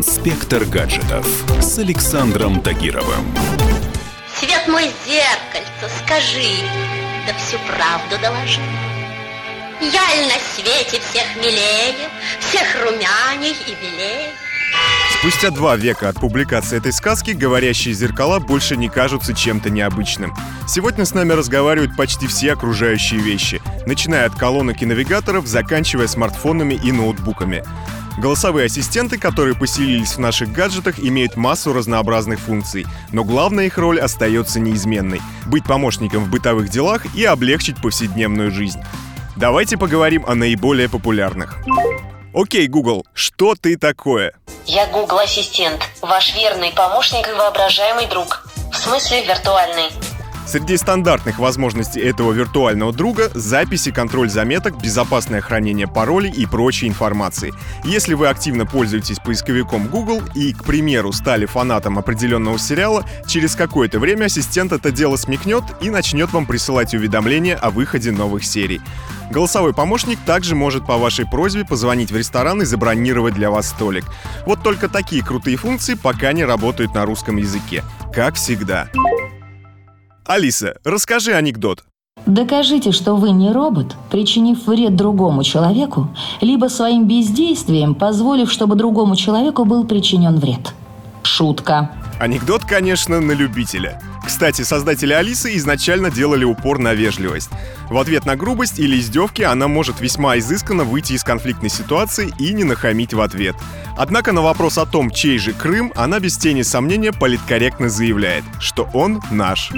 Инспектор гаджетов с Александром Тагировым. Свет мой зеркальце, скажи, да всю правду доложи. Я ль на свете всех милее, всех румяней и белее? Спустя два века от публикации этой сказки говорящие зеркала больше не кажутся чем-то необычным. Сегодня с нами разговаривают почти все окружающие вещи, начиная от колонок и навигаторов, заканчивая смартфонами и ноутбуками. Голосовые ассистенты, которые поселились в наших гаджетах, имеют массу разнообразных функций, но главная их роль остается неизменной — быть помощником в бытовых делах и облегчить повседневную жизнь. Давайте поговорим о наиболее популярных. Окей, Google, что ты такое? Я Google Ассистент, ваш верный помощник и воображаемый друг. В смысле виртуальный. Среди стандартных возможностей этого виртуального друга — записи, контроль заметок, безопасное хранение паролей и прочей информации. Если вы активно пользуетесь поисковиком Google и, к примеру, стали фанатом определенного сериала, через какое-то время ассистент это дело смекнет и начнет вам присылать уведомления о выходе новых серий. Голосовой помощник также может по вашей просьбе позвонить в ресторан и забронировать для вас столик. Вот только такие крутые функции пока не работают на русском языке. Как всегда. Алиса, расскажи анекдот. Докажите, что вы не робот, причинив вред другому человеку, либо своим бездействием позволив, чтобы другому человеку был причинен вред. Шутка. Анекдот, конечно, на любителя. Кстати, создатели Алисы изначально делали упор на вежливость. В ответ на грубость или издевки она может весьма изысканно выйти из конфликтной ситуации и не нахамить в ответ. Однако на вопрос о том, чей же Крым, она без тени сомнения политкорректно заявляет, что он наш.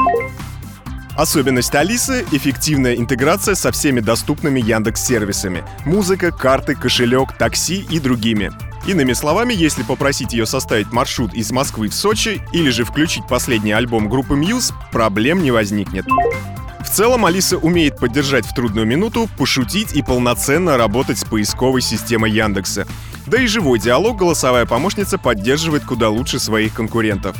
Особенность Алисы — эффективная интеграция со всеми доступными Яндекс-сервисами. Музыка, карты, кошелек, такси и другими. Иными словами, если попросить ее составить маршрут из Москвы в Сочи или же включить последний альбом группы Muse, проблем не возникнет. В целом, Алиса умеет поддержать в трудную минуту, пошутить и полноценно работать с поисковой системой Яндекса. Да и живой диалог голосовая помощница поддерживает куда лучше своих конкурентов.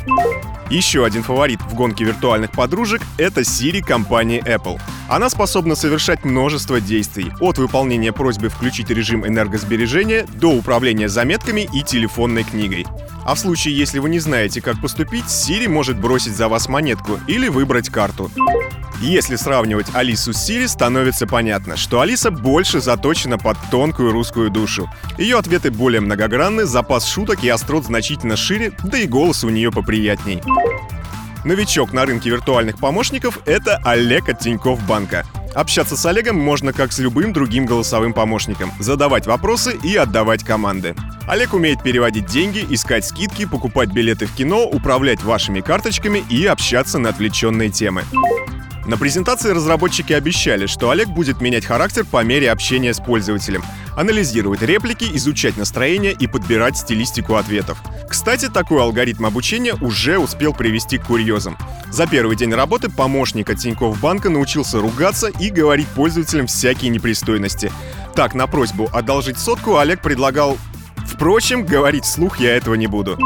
Еще один фаворит в гонке виртуальных подружек — это Siri компании Apple. Она способна совершать множество действий, от выполнения просьбы включить режим энергосбережения до управления заметками и телефонной книгой. А в случае, если вы не знаете, как поступить, Siri может бросить за вас монетку или выбрать карту. Если сравнивать Алису с Сири, становится понятно, что Алиса больше заточена под тонкую русскую душу. Ее ответы более многогранны, запас шуток и острот значительно шире, да и голос у нее поприятней. Новичок на рынке виртуальных помощников — это Олег от Тинькофф Банка. Общаться с Олегом можно как с любым другим голосовым помощником, задавать вопросы и отдавать команды. Олег умеет переводить деньги, искать скидки, покупать билеты в кино, управлять вашими карточками и общаться на отвлеченные темы. На презентации разработчики обещали, что Олег будет менять характер по мере общения с пользователем, анализировать реплики, изучать настроение и подбирать стилистику ответов. Кстати, такой алгоритм обучения уже успел привести к курьезам. За первый день работы помощник от Тинькофф банка научился ругаться и говорить пользователям всякие непристойности. Так, на просьбу одолжить сотку Олег предлагал Впрочем, говорить вслух я этого не буду.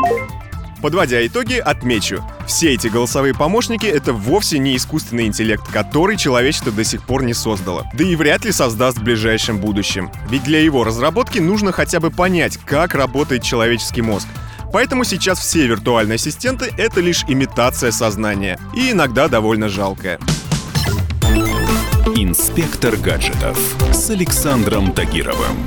Подводя итоги, отмечу, все эти голосовые помощники — это вовсе не искусственный интеллект, который человечество до сих пор не создало. Да и вряд ли создаст в ближайшем будущем. Ведь для его разработки нужно хотя бы понять, как работает человеческий мозг. Поэтому сейчас все виртуальные ассистенты — это лишь имитация сознания. И иногда довольно жалкая. Инспектор гаджетов с Александром Тагировым.